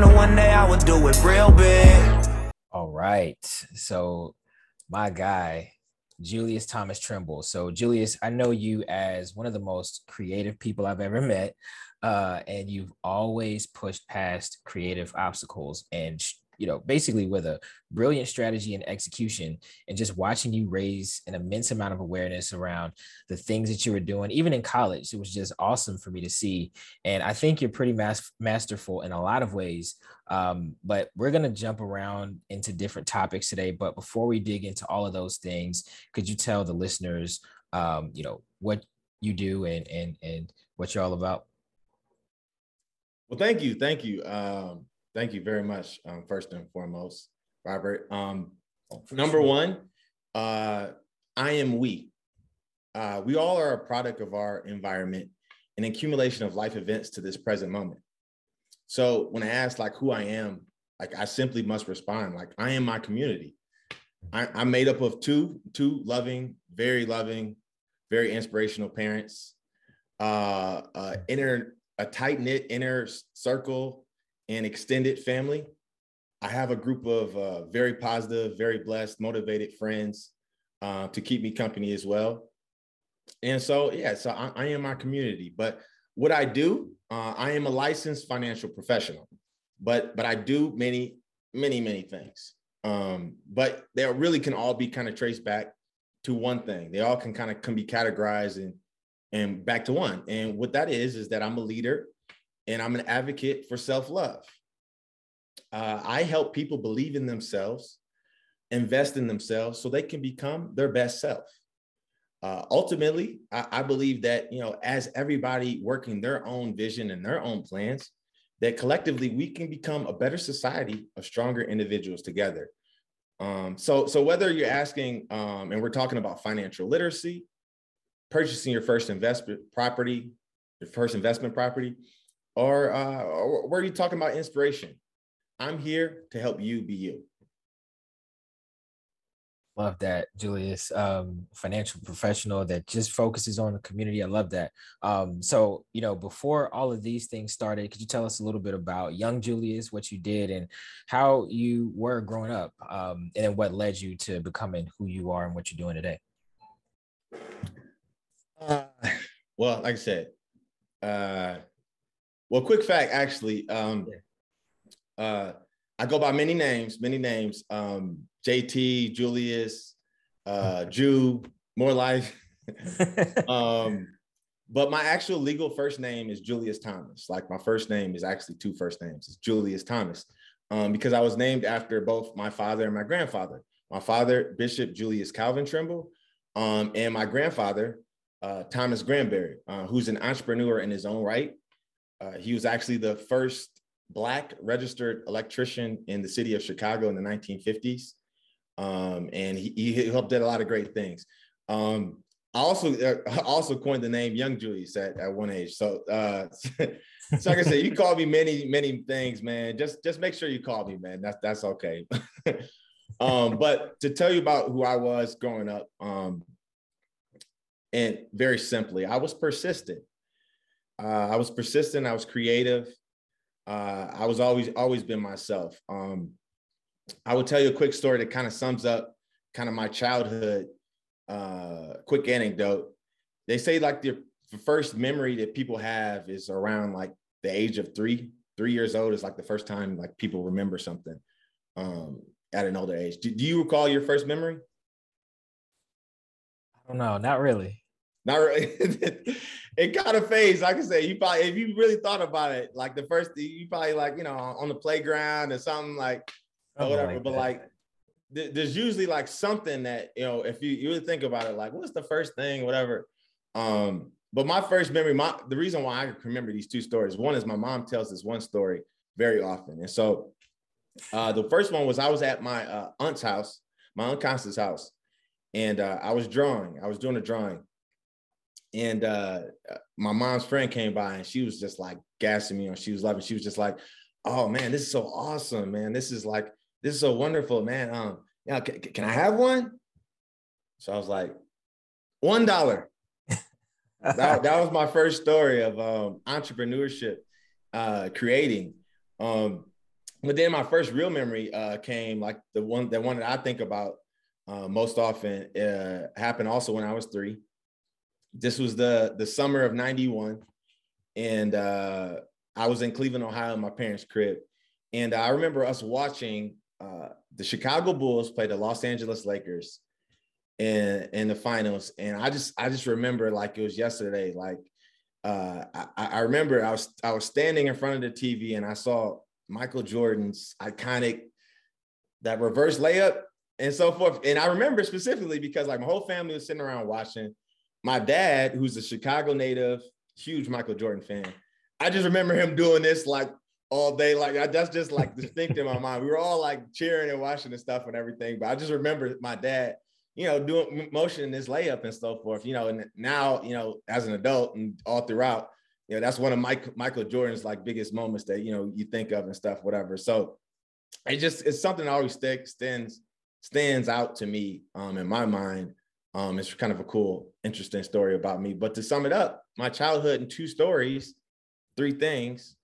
knew one day I would do it real big. All right. So, my guy, Julius Thomas Trimble. So, Julius, I know you as one of the most creative people I've ever met. Uh, and you've always pushed past creative obstacles and you know, basically with a brilliant strategy and execution, and just watching you raise an immense amount of awareness around the things that you were doing, even in college, it was just awesome for me to see. And I think you're pretty mas- masterful in a lot of ways. Um, but we're going to jump around into different topics today. But before we dig into all of those things, could you tell the listeners, um, you know, what you do and and and what you're all about? Well, thank you, thank you. Um, Thank you very much. Um, first and foremost, Robert. Um, number one, uh, I am we. Uh, we all are a product of our environment, an accumulation of life events to this present moment. So when I ask like who I am, like I simply must respond like I am my community. I, I'm made up of two two loving, very loving, very inspirational parents. Uh, uh, inner a tight knit inner circle and extended family. I have a group of uh, very positive, very blessed, motivated friends uh, to keep me company as well. And so, yeah, so I, I am my community. But what I do, uh, I am a licensed financial professional, but but I do many, many, many things. Um, but they really can all be kind of traced back to one thing. They all can kind of can be categorized and and back to one. And what that is is that I'm a leader and I'm an advocate for self love. Uh, I help people believe in themselves, invest in themselves so they can become their best self. Uh, ultimately, I, I, believe that, you know, as everybody working their own vision and their own plans, that collectively we can become a better society of stronger individuals together. Um, so, so whether you're asking, um, and we're talking about financial literacy, purchasing your first investment property, your first investment property, or, uh, or where are you talking about inspiration? I'm here to help you be you. Love that, Julius. Um, financial professional that just focuses on the community. I love that. Um, so, you know, before all of these things started, could you tell us a little bit about young Julius, what you did, and how you were growing up, um, and what led you to becoming who you are and what you're doing today? Uh, well, like I said, uh, well, quick fact, actually, um, uh, I go by many names, many names. Um, JT, Julius, uh, Jew, more life. um, but my actual legal first name is Julius Thomas. Like my first name is actually two first names. It's Julius Thomas um, because I was named after both my father and my grandfather. My father, Bishop Julius Calvin Trimble, um, and my grandfather, uh, Thomas Granberry, uh, who's an entrepreneur in his own right. Uh, he was actually the first Black registered electrician in the city of Chicago in the 1950s. Um, and he, he, helped did a lot of great things. Um, I also uh, also coined the name Young Julius at, at one age. So, uh, so like I said, you call me many many things, man. Just just make sure you call me, man. That's that's okay. um, but to tell you about who I was growing up, um, and very simply, I was persistent. Uh, I was persistent. I was creative. Uh, I was always always been myself. Um, I will tell you a quick story that kind of sums up kind of my childhood. Uh, quick anecdote. They say like the, first memory that people have is around like the age of three. Three years old is like the first time like people remember something um, at an older age. Do, do you recall your first memory? I don't know. Not really. Not really. it kind of fades. Like I say, you probably if you really thought about it, like the first you probably like you know on the playground or something like or whatever. Like but like there's usually like something that you know if you you really think about it, like what's the first thing, whatever. Um, but my first memory, my the reason why I remember these two stories, one is my mom tells this one story very often, and so uh, the first one was I was at my uh, aunt's house, my aunt Constance's house, and uh, I was drawing. I was doing a drawing, and uh, uh, my mom's friend came by and she was just like gassing me on. She was loving. She was just like, "Oh man, this is so awesome, man. This is like this is so wonderful, man. Um, yeah, can, can I have one?" So I was like, one dollar. that, that was my first story of um, entrepreneurship, uh, creating. Um, but then my first real memory uh, came like the one the one that I think about uh, most often uh, happened also when I was three. This was the the summer of '91, and uh, I was in Cleveland, Ohio, in my parents' crib, and I remember us watching uh, the Chicago Bulls play the Los Angeles Lakers in in the finals, and I just I just remember like it was yesterday. Like uh, I, I remember I was I was standing in front of the TV and I saw Michael Jordan's iconic that reverse layup and so forth. And I remember specifically because like my whole family was sitting around watching. My dad, who's a Chicago native, huge Michael Jordan fan. I just remember him doing this like all day. Like I, that's just like distinct in my mind. We were all like cheering and watching and stuff and everything. But I just remember my dad, you know, doing motion this layup and so forth. You know, and now you know as an adult and all throughout, you know, that's one of Mike, Michael Jordan's like biggest moments that you know you think of and stuff, whatever. So it just it's something that always sticks, stands stands out to me um, in my mind. Um, it's kind of a cool, interesting story about me. But to sum it up, my childhood in two stories, three things: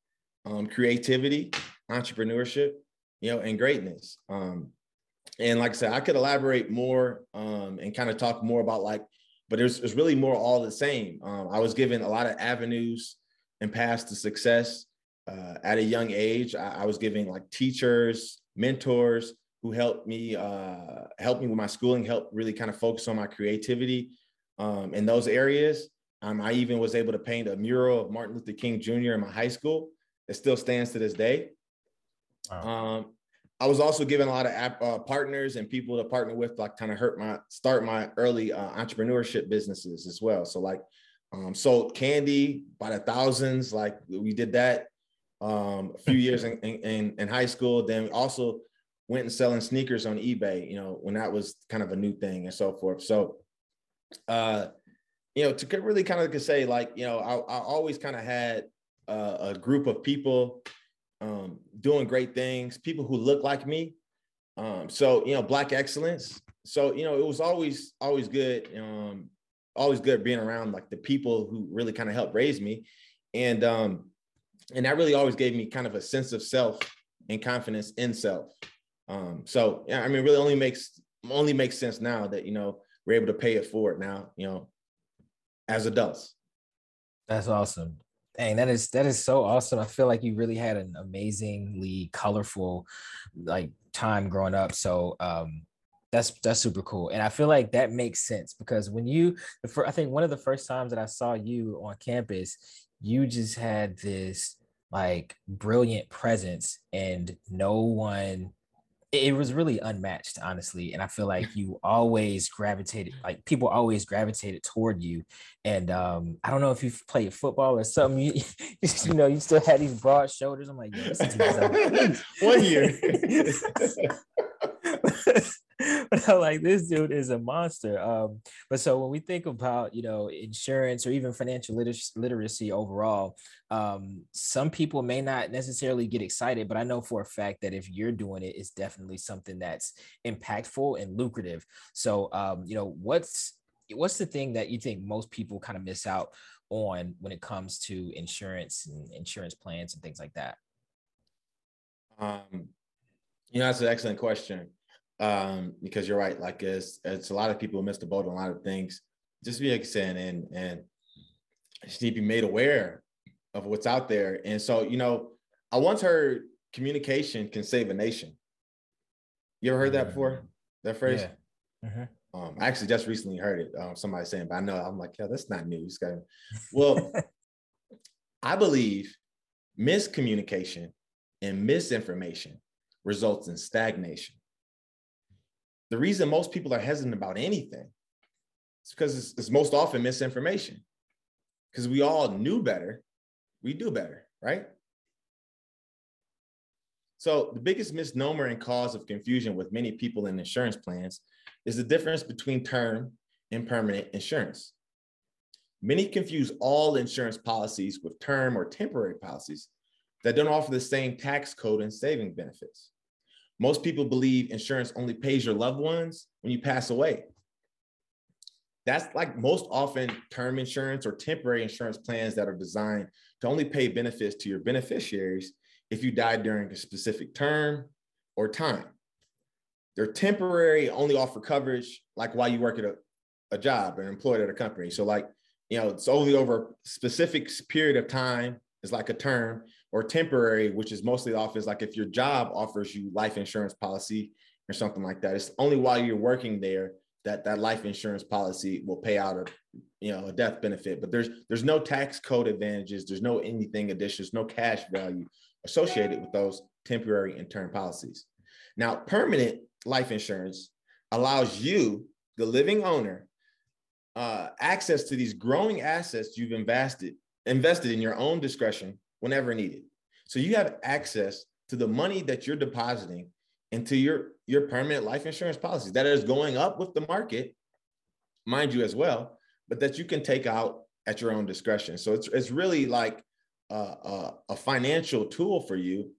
um, creativity, entrepreneurship, you know, and greatness. Um, and like I said, I could elaborate more um, and kind of talk more about like, but it's, it's really more all the same. Um, I was given a lot of avenues and paths to success uh, at a young age. I, I was giving like teachers, mentors, who helped me uh, help me with my schooling, helped really kind of focus on my creativity um, in those areas. Um, I even was able to paint a mural of Martin Luther King Jr. in my high school. It still stands to this day. Wow. Um, I was also given a lot of app, uh, partners and people to partner with, like kind of hurt my start my early uh, entrepreneurship businesses as well. So like um, sold candy by the thousands. Like we did that um, a few years in, in, in high school. Then also went and selling sneakers on eBay, you know, when that was kind of a new thing and so forth. So, uh, you know, to really kind of say like, you know, I, I always kind of had uh, a group of people um, doing great things, people who look like me. Um, so, you know, black excellence. So, you know, it was always, always good. Um, always good being around like the people who really kind of helped raise me. And, um, and that really always gave me kind of a sense of self and confidence in self. Um, so yeah, I mean, really only makes only makes sense now that you know we're able to pay it forward now, you know, as adults. That's awesome. Dang, that is that is so awesome. I feel like you really had an amazingly colorful like time growing up. So um that's that's super cool. And I feel like that makes sense because when you the first, I think one of the first times that I saw you on campus, you just had this like brilliant presence and no one it was really unmatched, honestly. And I feel like you always gravitated, like people always gravitated toward you. And um, I don't know if you've played football or something. You, you know, you still had these broad shoulders. I'm like, yeah, one year. but I'm like, this dude is a monster. Um, but so when we think about, you know, insurance or even financial literacy, literacy overall, um, some people may not necessarily get excited, but I know for a fact that if you're doing it, it's definitely something that's impactful and lucrative. So, um, you know, what's what's the thing that you think most people kind of miss out on when it comes to insurance and insurance plans and things like that? Um, you know, that's an excellent question um, because you're right. Like it's it's a lot of people miss the boat on a lot of things. Just be like saying and and just need to be made aware of what's out there. And so, you know, I once heard communication can save a nation. You ever heard that before? Mm-hmm. That phrase? Yeah. Mm-hmm. Um, I actually just recently heard it. Um, somebody saying, but I know I'm like, yeah, that's not news. Well, I believe miscommunication and misinformation results in stagnation the reason most people are hesitant about anything is because it's, it's most often misinformation. Because we all knew better, we do better, right? So the biggest misnomer and cause of confusion with many people in insurance plans is the difference between term and permanent insurance. Many confuse all insurance policies with term or temporary policies that don't offer the same tax code and saving benefits. Most people believe insurance only pays your loved ones when you pass away. That's like most often term insurance or temporary insurance plans that are designed to only pay benefits to your beneficiaries if you die during a specific term or time. They're temporary, only offer coverage like while you work at a, a job and employed at a company. So like, you know, it's only over a specific period of time it's like a term or temporary, which is mostly office. Like if your job offers you life insurance policy or something like that, it's only while you're working there that that life insurance policy will pay out a you know a death benefit. But there's there's no tax code advantages. There's no anything additions, no cash value associated with those temporary and term policies. Now, permanent life insurance allows you, the living owner, uh, access to these growing assets you've invested invested in your own discretion whenever needed. So you have access to the money that you're depositing into your your permanent life insurance policies that is going up with the market, mind you as well, but that you can take out at your own discretion. So it's it's really like a, a, a financial tool for you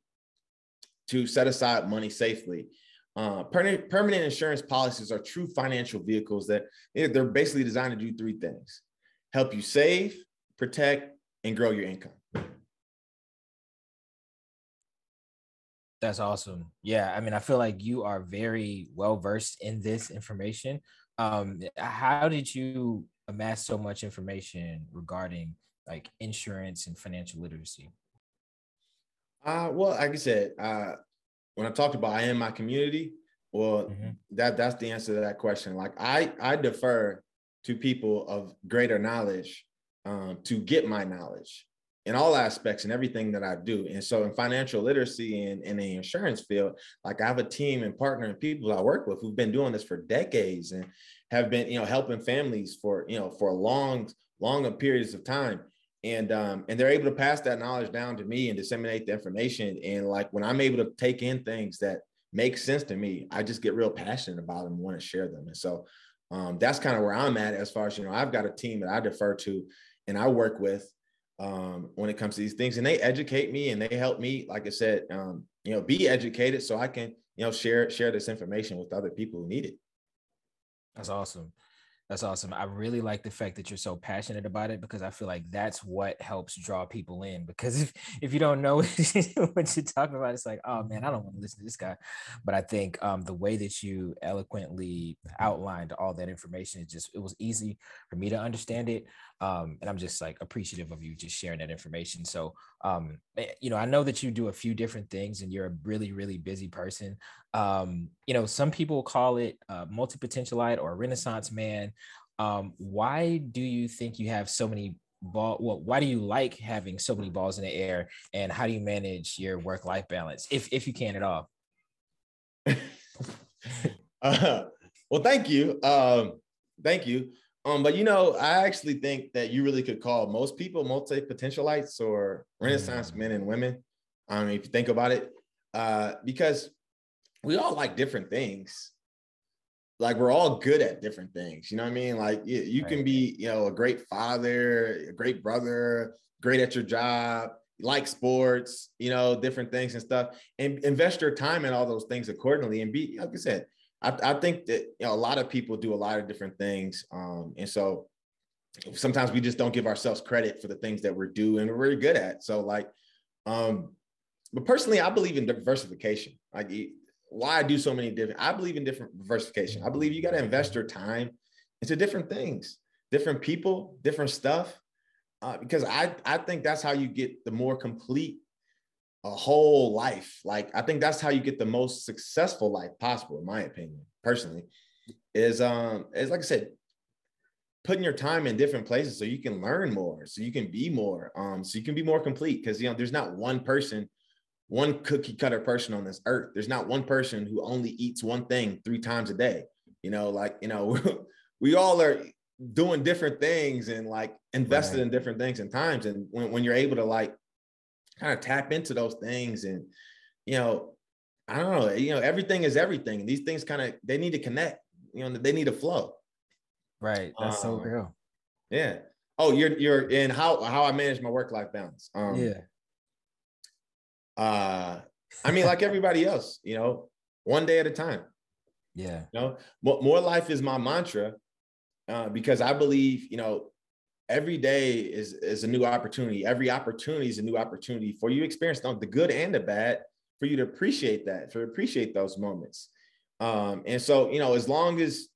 to set aside money safely. Uh, permanent, permanent insurance policies are true financial vehicles that they're basically designed to do three things help you save, protect, and grow your income. That's awesome. Yeah, I mean, I feel like you are very well versed in this information. Um, how did you amass so much information regarding like insurance and financial literacy? Uh, well, like I said, uh, when I talked about I am my community, well, mm-hmm. that that's the answer to that question. Like I I defer to people of greater knowledge um, to get my knowledge in all aspects and everything that I do. And so in financial literacy and in the insurance field, like I have a team and partner and people I work with who've been doing this for decades and have been, you know, helping families for, you know, for long, longer periods of time. And um, and they're able to pass that knowledge down to me and disseminate the information. And like when I'm able to take in things that make sense to me, I just get real passionate about them and want to share them. And so um, that's kind of where I'm at as far as you know, I've got a team that I defer to and I work with um, when it comes to these things, and they educate me and they help me, like I said, um, you know, be educated so I can, you know, share share this information with other people who need it. That's awesome. That's awesome. I really like the fact that you're so passionate about it because I feel like that's what helps draw people in. Because if if you don't know what you're talking about, it's like, oh man, I don't want to listen to this guy. But I think um, the way that you eloquently outlined all that information, it just it was easy for me to understand it. Um, and I'm just like appreciative of you just sharing that information. So um, eh, you know, I know that you do a few different things and you're a really, really busy person. Um, you know, some people call it uh, multi-potentialite or renaissance man. Um, why do you think you have so many ball? Well, why do you like having so many balls in the air and how do you manage your work-life balance if, if you can at all? uh, well, thank you. Um, thank you. Um, but you know, I actually think that you really could call most people multi-potentialites or Renaissance mm. men and women. Um, if you think about it, uh, because we all like different things. Like we're all good at different things. You know what I mean? Like you, you right. can be, you know, a great father, a great brother, great at your job, like sports, you know, different things and stuff, and invest your time in all those things accordingly. And be, like I said, I, I think that you know a lot of people do a lot of different things, um, and so sometimes we just don't give ourselves credit for the things that we're doing we're really good at. So like, um, but personally, I believe in diversification. Like why I do so many different. I believe in different diversification. I believe you got to invest your time into different things, different people, different stuff, uh, because I I think that's how you get the more complete a whole life. Like I think that's how you get the most successful life possible, in my opinion, personally. Is um is like I said, putting your time in different places so you can learn more, so you can be more, um, so you can be more complete. Because you know, there's not one person, one cookie cutter person on this earth. There's not one person who only eats one thing three times a day. You know, like you know, we all are doing different things and like invested right. in different things and times. And when, when you're able to like kind of tap into those things and you know i don't know you know everything is everything. These things kind of they need to connect you know they need to flow. Right that's um, so real. yeah. Oh you're you're in how how i manage my work life balance. Um yeah. uh i mean like everybody else you know one day at a time. Yeah. You know more, more life is my mantra uh, because i believe you know every day is is a new opportunity. Every opportunity is a new opportunity for you to experience the good and the bad, for you to appreciate that, for appreciate those moments. Um, and so, you know, as long as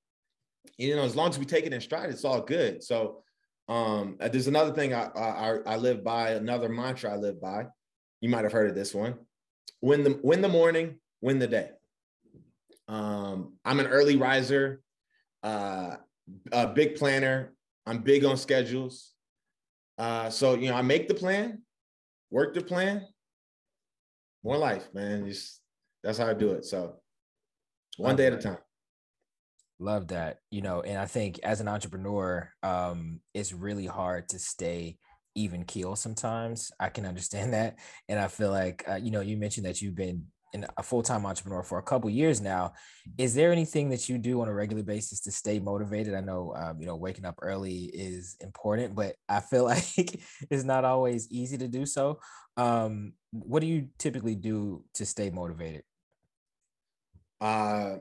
you know, as long as we take it in stride, it's all good. So um, uh, there's another thing I, I I live by, another mantra I live by. You might have heard of this one. Win the win the morning, win the day. Um, I'm an early riser, uh, a big planner. I'm big on schedules. Uh, so you know, I make the plan, work the plan. More life, man. Just that's how I do it. So one day at a time. Love that. You know, and I think as an entrepreneur, um, it's really hard to stay even keel sometimes. I can understand that. And I feel like, uh, you know, you mentioned that you've been in a full-time entrepreneur for a couple years now. Is there anything that you do on a regular basis to stay motivated? I know, um, you know, waking up early is important, but I feel like it's not always easy to do so. Um, what do you typically do to stay motivated? Uh,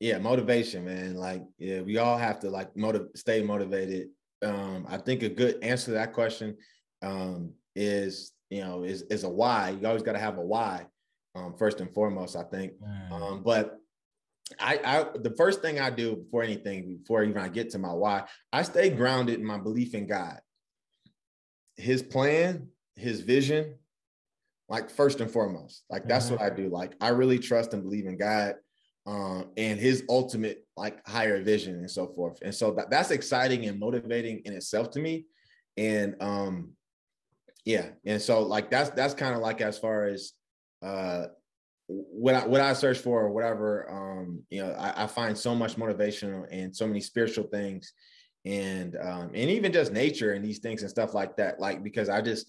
yeah, motivation, man. Like, yeah, we all have to like motive, stay motivated. Um, I think a good answer to that question um, is, you know, is is a why. You always got to have a why, um, first and foremost. I think, mm. um, but I, I, the first thing I do before anything, before even I get to my why, I stay grounded in my belief in God, His plan, His vision, like first and foremost. Like that's mm-hmm. what I do. Like I really trust and believe in God um, and his ultimate like higher vision and so forth. And so that, that's exciting and motivating in itself to me. And um, yeah, and so like that's that's kind of like as far as uh what I what I search for or whatever. Um, you know, I, I find so much motivation and so many spiritual things and um and even just nature and these things and stuff like that. Like because I just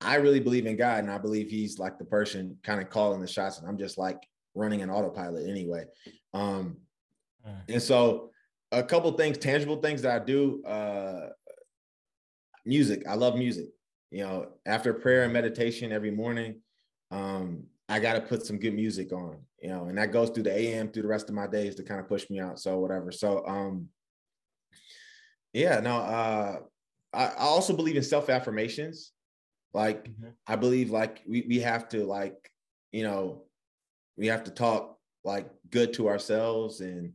I really believe in God and I believe he's like the person kind of calling the shots. And I'm just like running an autopilot anyway. Um, mm. and so a couple things, tangible things that I do, uh, music. I love music. You know, after prayer and meditation every morning, um, I got to put some good music on, you know, and that goes through the AM through the rest of my days to kind of push me out. So whatever. So, um, yeah, no, uh, I, I also believe in self affirmations. Like, mm-hmm. I believe like we, we have to like, you know, we have to talk like good to ourselves and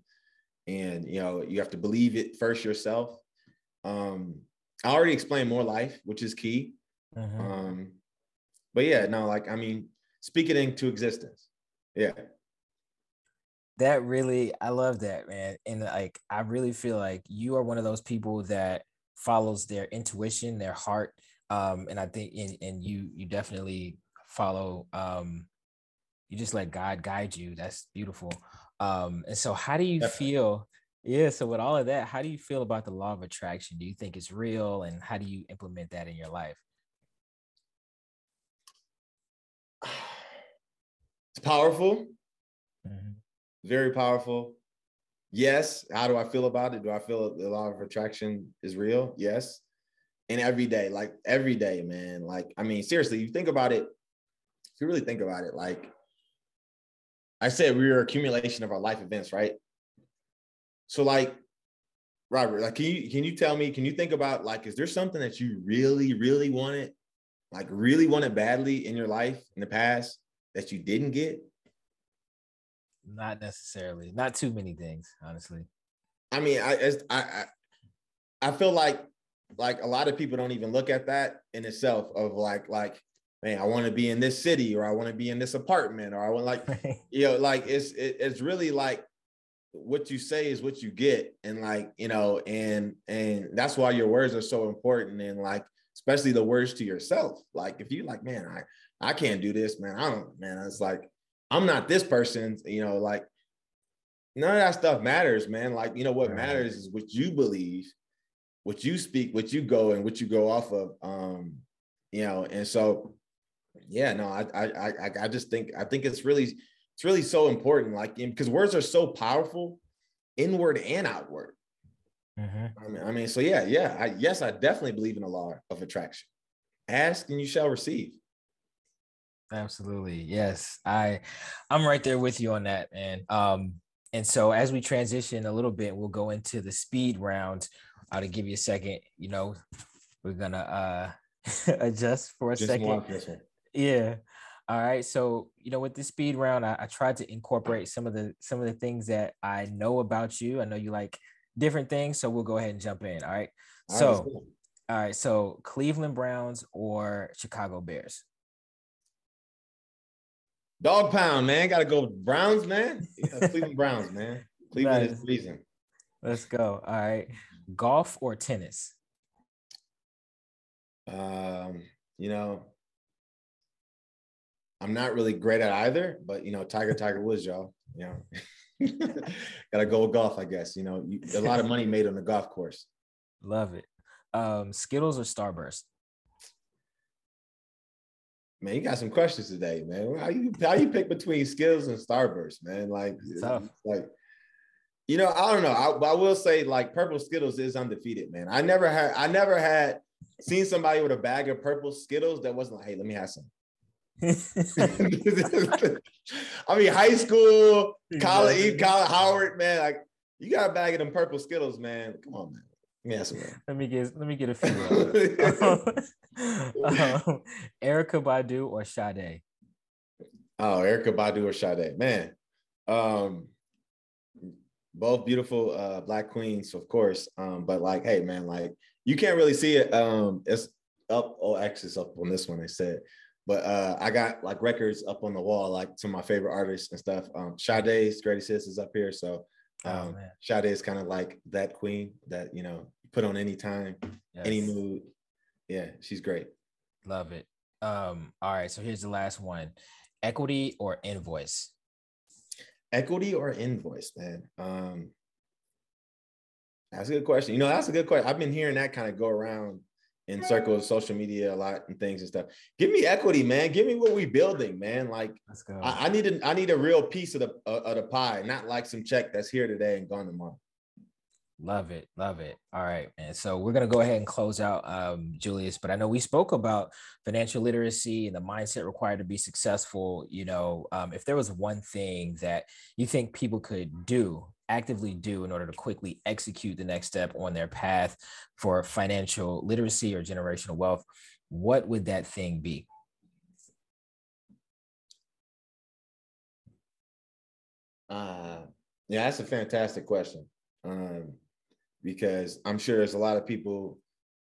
and you know you have to believe it first yourself um i already explained more life which is key mm-hmm. um but yeah no like i mean speak it into existence yeah that really i love that man and like i really feel like you are one of those people that follows their intuition their heart um and i think and, and you you definitely follow um you just let God guide you. That's beautiful. Um, and so how do you Definitely. feel? Yeah, so with all of that, how do you feel about the law of attraction? Do you think it's real and how do you implement that in your life? It's powerful. Mm-hmm. Very powerful. Yes. How do I feel about it? Do I feel the law of attraction is real? Yes. And every day, like every day, man. Like, I mean, seriously, you think about it, if you really think about it, like I said we are accumulation of our life events, right? So like Robert, like can you can you tell me, can you think about like is there something that you really, really wanted, like really wanted badly in your life in the past that you didn't get? Not necessarily. Not too many things, honestly. I mean, I I I, I feel like like a lot of people don't even look at that in itself of like like man, I want to be in this city or I want to be in this apartment or I want like, you know, like it's it, it's really like what you say is what you get. And like, you know, and and that's why your words are so important. And like, especially the words to yourself. Like if you like, man, I I can't do this, man. I don't, man. It's like, I'm not this person, you know, like none of that stuff matters, man. Like, you know, what right. matters is what you believe, what you speak, what you go and what you go off of. Um, you know, and so yeah, no, I, I, I, I just think, I think it's really, it's really so important. Like, because words are so powerful, inward and outward. Mm-hmm. I, mean, I mean, so yeah, yeah, I, yes, I definitely believe in the law of attraction. Ask and you shall receive. Absolutely, yes, I, I'm right there with you on that, man. Um, and so as we transition a little bit, we'll go into the speed round. I'll give you a second, you know, we're gonna uh adjust for a Just second. want this one. Yeah. All right. So, you know, with the speed round, I, I tried to incorporate some of the some of the things that I know about you. I know you like different things, so we'll go ahead and jump in. All right. All right, So, let's all right. So, Cleveland Browns or Chicago Bears? Dog pound, man. Gotta go Browns, man. Yeah, Cleveland Browns, man. Cleveland is the reason. Let's go. All right. Golf or tennis? Um, you know, I'm not really great at either, but you know, Tiger, Tiger Woods, y'all. You know, gotta go with golf, I guess. You know, you, a lot of money made on the golf course. Love it. Um, Skittles or Starburst? Man, you got some questions today, man. How you how you pick between skills and Starburst, man? Like, like, you know, I don't know. I, but I will say, like, purple Skittles is undefeated, man. I never had, I never had seen somebody with a bag of purple Skittles that wasn't like, hey, let me have some. I mean, high school, college, college, Howard, man. Like, you got a bag of them purple Skittles, man. Come on, man. Me man. Let me get let me get a few. um, Erykah Badu or Sade? Oh, Erykah Badu or Sade, man. Um, both beautiful uh black queens, of course. Um, but like, hey, man, like you can't really see it. Um, it's up. Oh, actually, it's up on this one. They said, but uh, I got like records up on the wall, like to my favorite artists and stuff. Um, Sade's Greatest Hits is up here, so um, man. Sade is kind of like that queen that you know put on any time, any mood. Yeah, she's great. Love it. Um, all right, so here's the last one. Equity or invoice? Equity or invoice, man? Um, that's a good question. You know, that's a good question. I've been hearing that kind of go around in circles, social media a lot and things and stuff. Give me equity, man. Give me what we building, man. Like Let's go. I, I need a, I need a real piece of the uh, of the pie, not like some check that's here today and gone tomorrow. Love it. Love it. All right, man. So we're gonna go ahead and close out um Julius, but I know we spoke about financial literacy and the mindset required to be successful. You know, um, if there was one thing that you think people could do, actively do in order to quickly execute the next step on their path for financial literacy or generational wealth, what would that thing be? Uh, yeah, that's a fantastic question. Um, because I'm sure there's a lot of people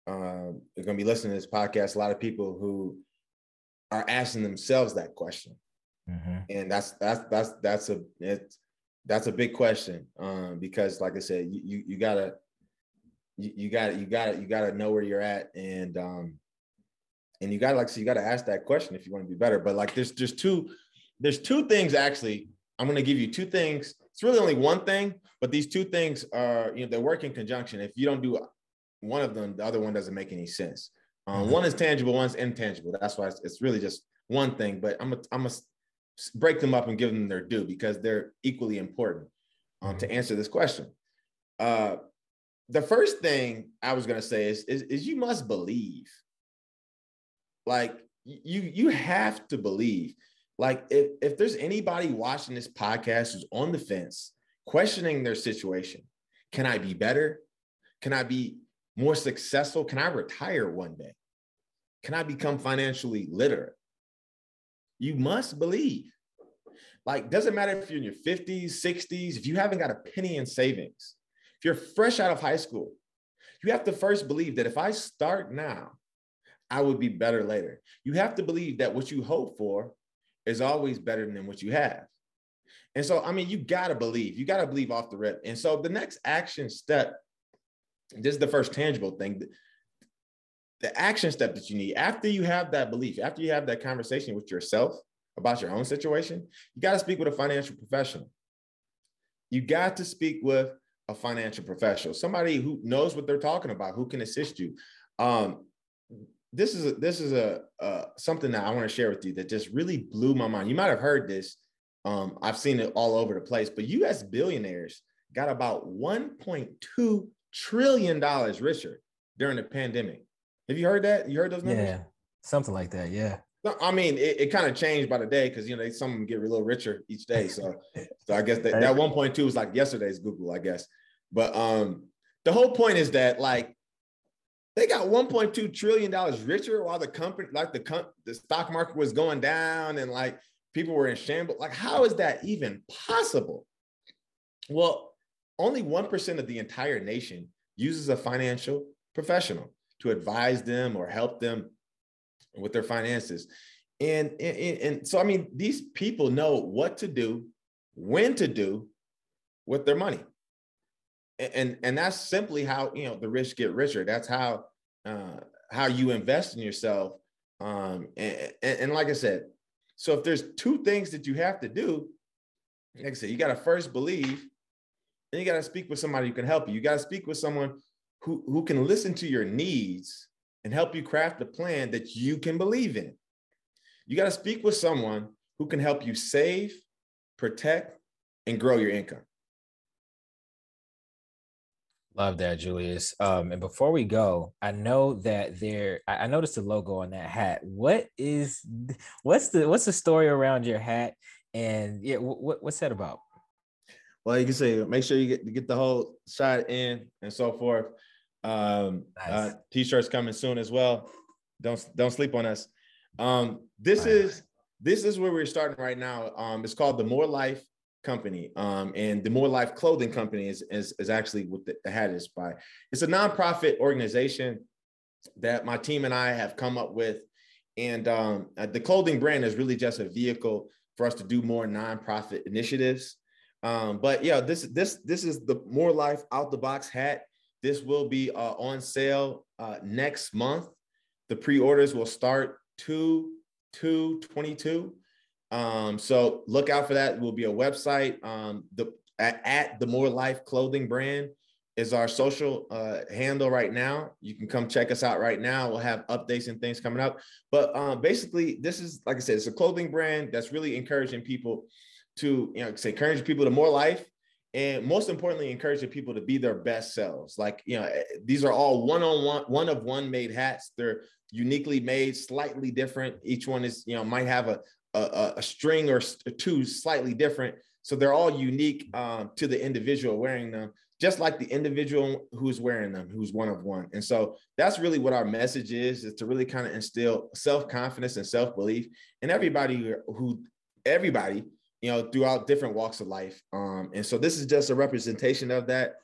um, are going to be listening to this podcast. A lot of people who are asking themselves that question, Mhm. and that's that's that's that's a it's that's a big question. Um, because, like I said, you you, you gotta you, you gotta you gotta you gotta know where you're at, and um, and you gotta like so you gotta ask that question if you want to be better. But like, there's there's two there's two things actually. I'm going to give you two things. It's really only one thing, but these two things are, you know, they work in conjunction. If you don't do one of them, the other one doesn't make any sense. Um, Mhm. One is tangible, one's intangible. That's why it's, it's really just one thing. But I'm gonna I'm gonna break them up and give them their due because they're equally important um, to answer this question. Uh, the first thing I was gonna say is, is is you must believe. Like you you have to believe. Like if if there's anybody watching this podcast who's on the fence, questioning their situation, can I be better? Can I be more successful? Can I retire one day? Can I become financially literate? You must believe. Like, doesn't matter if you're in your 50s, 60s, if you haven't got a penny in savings, if you're fresh out of high school, you have to first believe that if I start now, I would be better later. You have to believe that what you hope for is always better than what you have. And so, I mean, you got to believe, you got to believe off the rip. And so, the next action step, this is the first tangible thing. The action step that you need after you have that belief, after you have that conversation with yourself about your own situation, you got to speak with a financial professional. You got to speak with a financial professional, somebody who knows what they're talking about, who can assist you. Um, this is a, this is a uh, something that I want to share with you that just really blew my mind. You might have heard this. Um, I've seen it all over the place, but U.S. billionaires got about 1.2 trillion dollars richer during the pandemic. Have you heard that? You heard those numbers? Yeah, something like that. Yeah. No, I mean, it, it kind of changed by the day because you know they, some of them get a little richer each day. So, so I guess that, that 1.2 was like yesterday's Google, I guess. But um, the whole point is that like they got 1.2 trillion dollars richer while the company, like the com- the stock market was going down and like people were in shambles. Like, how is that even possible? Well, only 1% of the entire nation uses a financial professional to advise them or help them with their finances. And, and, and so, I mean, these people know what to do, when to do with their money. And, and that's simply how, you know, the rich get richer. That's how, uh, how you invest in yourself. Um, and, and, and like I said, so if there's two things that you have to do, like I said, you got to first believe, and you got to speak with somebody who can help you. You got to speak with someone who, who can listen to your needs and help you craft a plan that you can believe in. You got to speak with someone who can help you save, protect, and grow your income. Love that, Julius. Um, and before we go, I know that there. I noticed the logo on that hat. What is, what's the what's the story around your hat? And yeah, what what's that about? Well, you can say make sure you get get the whole shot in and so forth. Um, nice. uh, t-shirts coming soon as well. Don't don't sleep on us. Um, this is this is where we're starting right now. Um, it's called the More Life Company, um, and the More Life Clothing Company is is, is actually what the, the hat is by. It's a nonprofit organization that my team and I have come up with, and um, uh, the clothing brand is really just a vehicle for us to do more nonprofit initiatives. Um, but yeah, this this this is the More Life Out the Box hat. This will be uh, on sale uh, next month. The pre-orders will start 2 2 22. Um, so look out for that. It will be a website. Um, the at, at, the More Life Clothing brand is our social uh, handle right now. You can come check us out right now. We'll have updates and things coming up. But um, basically, this is like I said, it's a clothing brand that's really encouraging people to you know say encourage people to more life and most importantly encouraging people to be their best selves. Like you know eh, these are all one on one one of one made hats. They're uniquely made slightly different. Each one is you know might have a a, a string or two slightly different. So they're all unique um, to the individual wearing them just like the individual who's wearing them who's one of one. And so that's really what our message is is to really kind of instill self-confidence and self-belief in everybody who everybody you know, throughout different walks of life. Um, and so this is just a representation of that.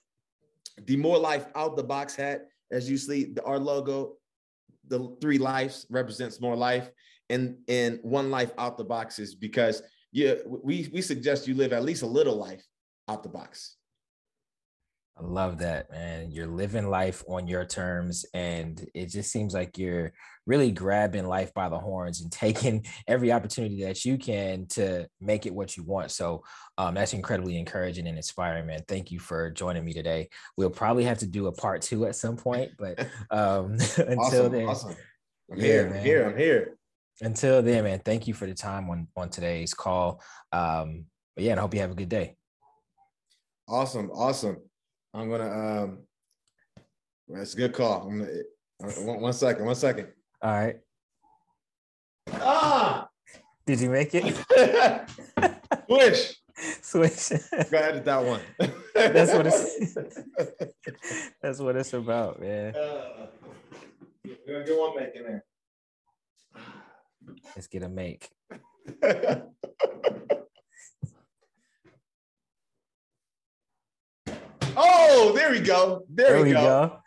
The more life out the box hat, as you see, our logo, the three lives represents more life, and and one life out the box is because yeah, we we suggest you live at least a little life out the box. I love that, man. You're living life on your terms, and it just seems like you're really grabbing life by the horns and taking every opportunity that you can to make it what you want. So um, that's incredibly encouraging and inspiring, man. Thank you for joining me today. We'll probably have to do a part two at some point, but um, until awesome, then, awesome. I'm yeah, here. I'm here. I'm here. Until then, man. Thank you for the time on on today's call. Um, but yeah, and I hope you have a good day. Awesome, awesome. I'm gonna um that's a good call. I'm gonna uh, one, one second, one second. All right. Ah did you make it? Switch. Switch. Go ahead that one. that's what it's that's what it's about, man. Uh, we're gonna get one make in there. Let's get a make. Oh, there we go. There, there we, go. go.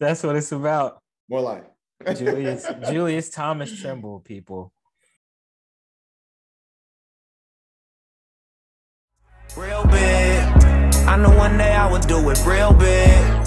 That's what it's about. More life. Julius Julius Thomas Trimble, people. Real big. I know one day I would do it real big.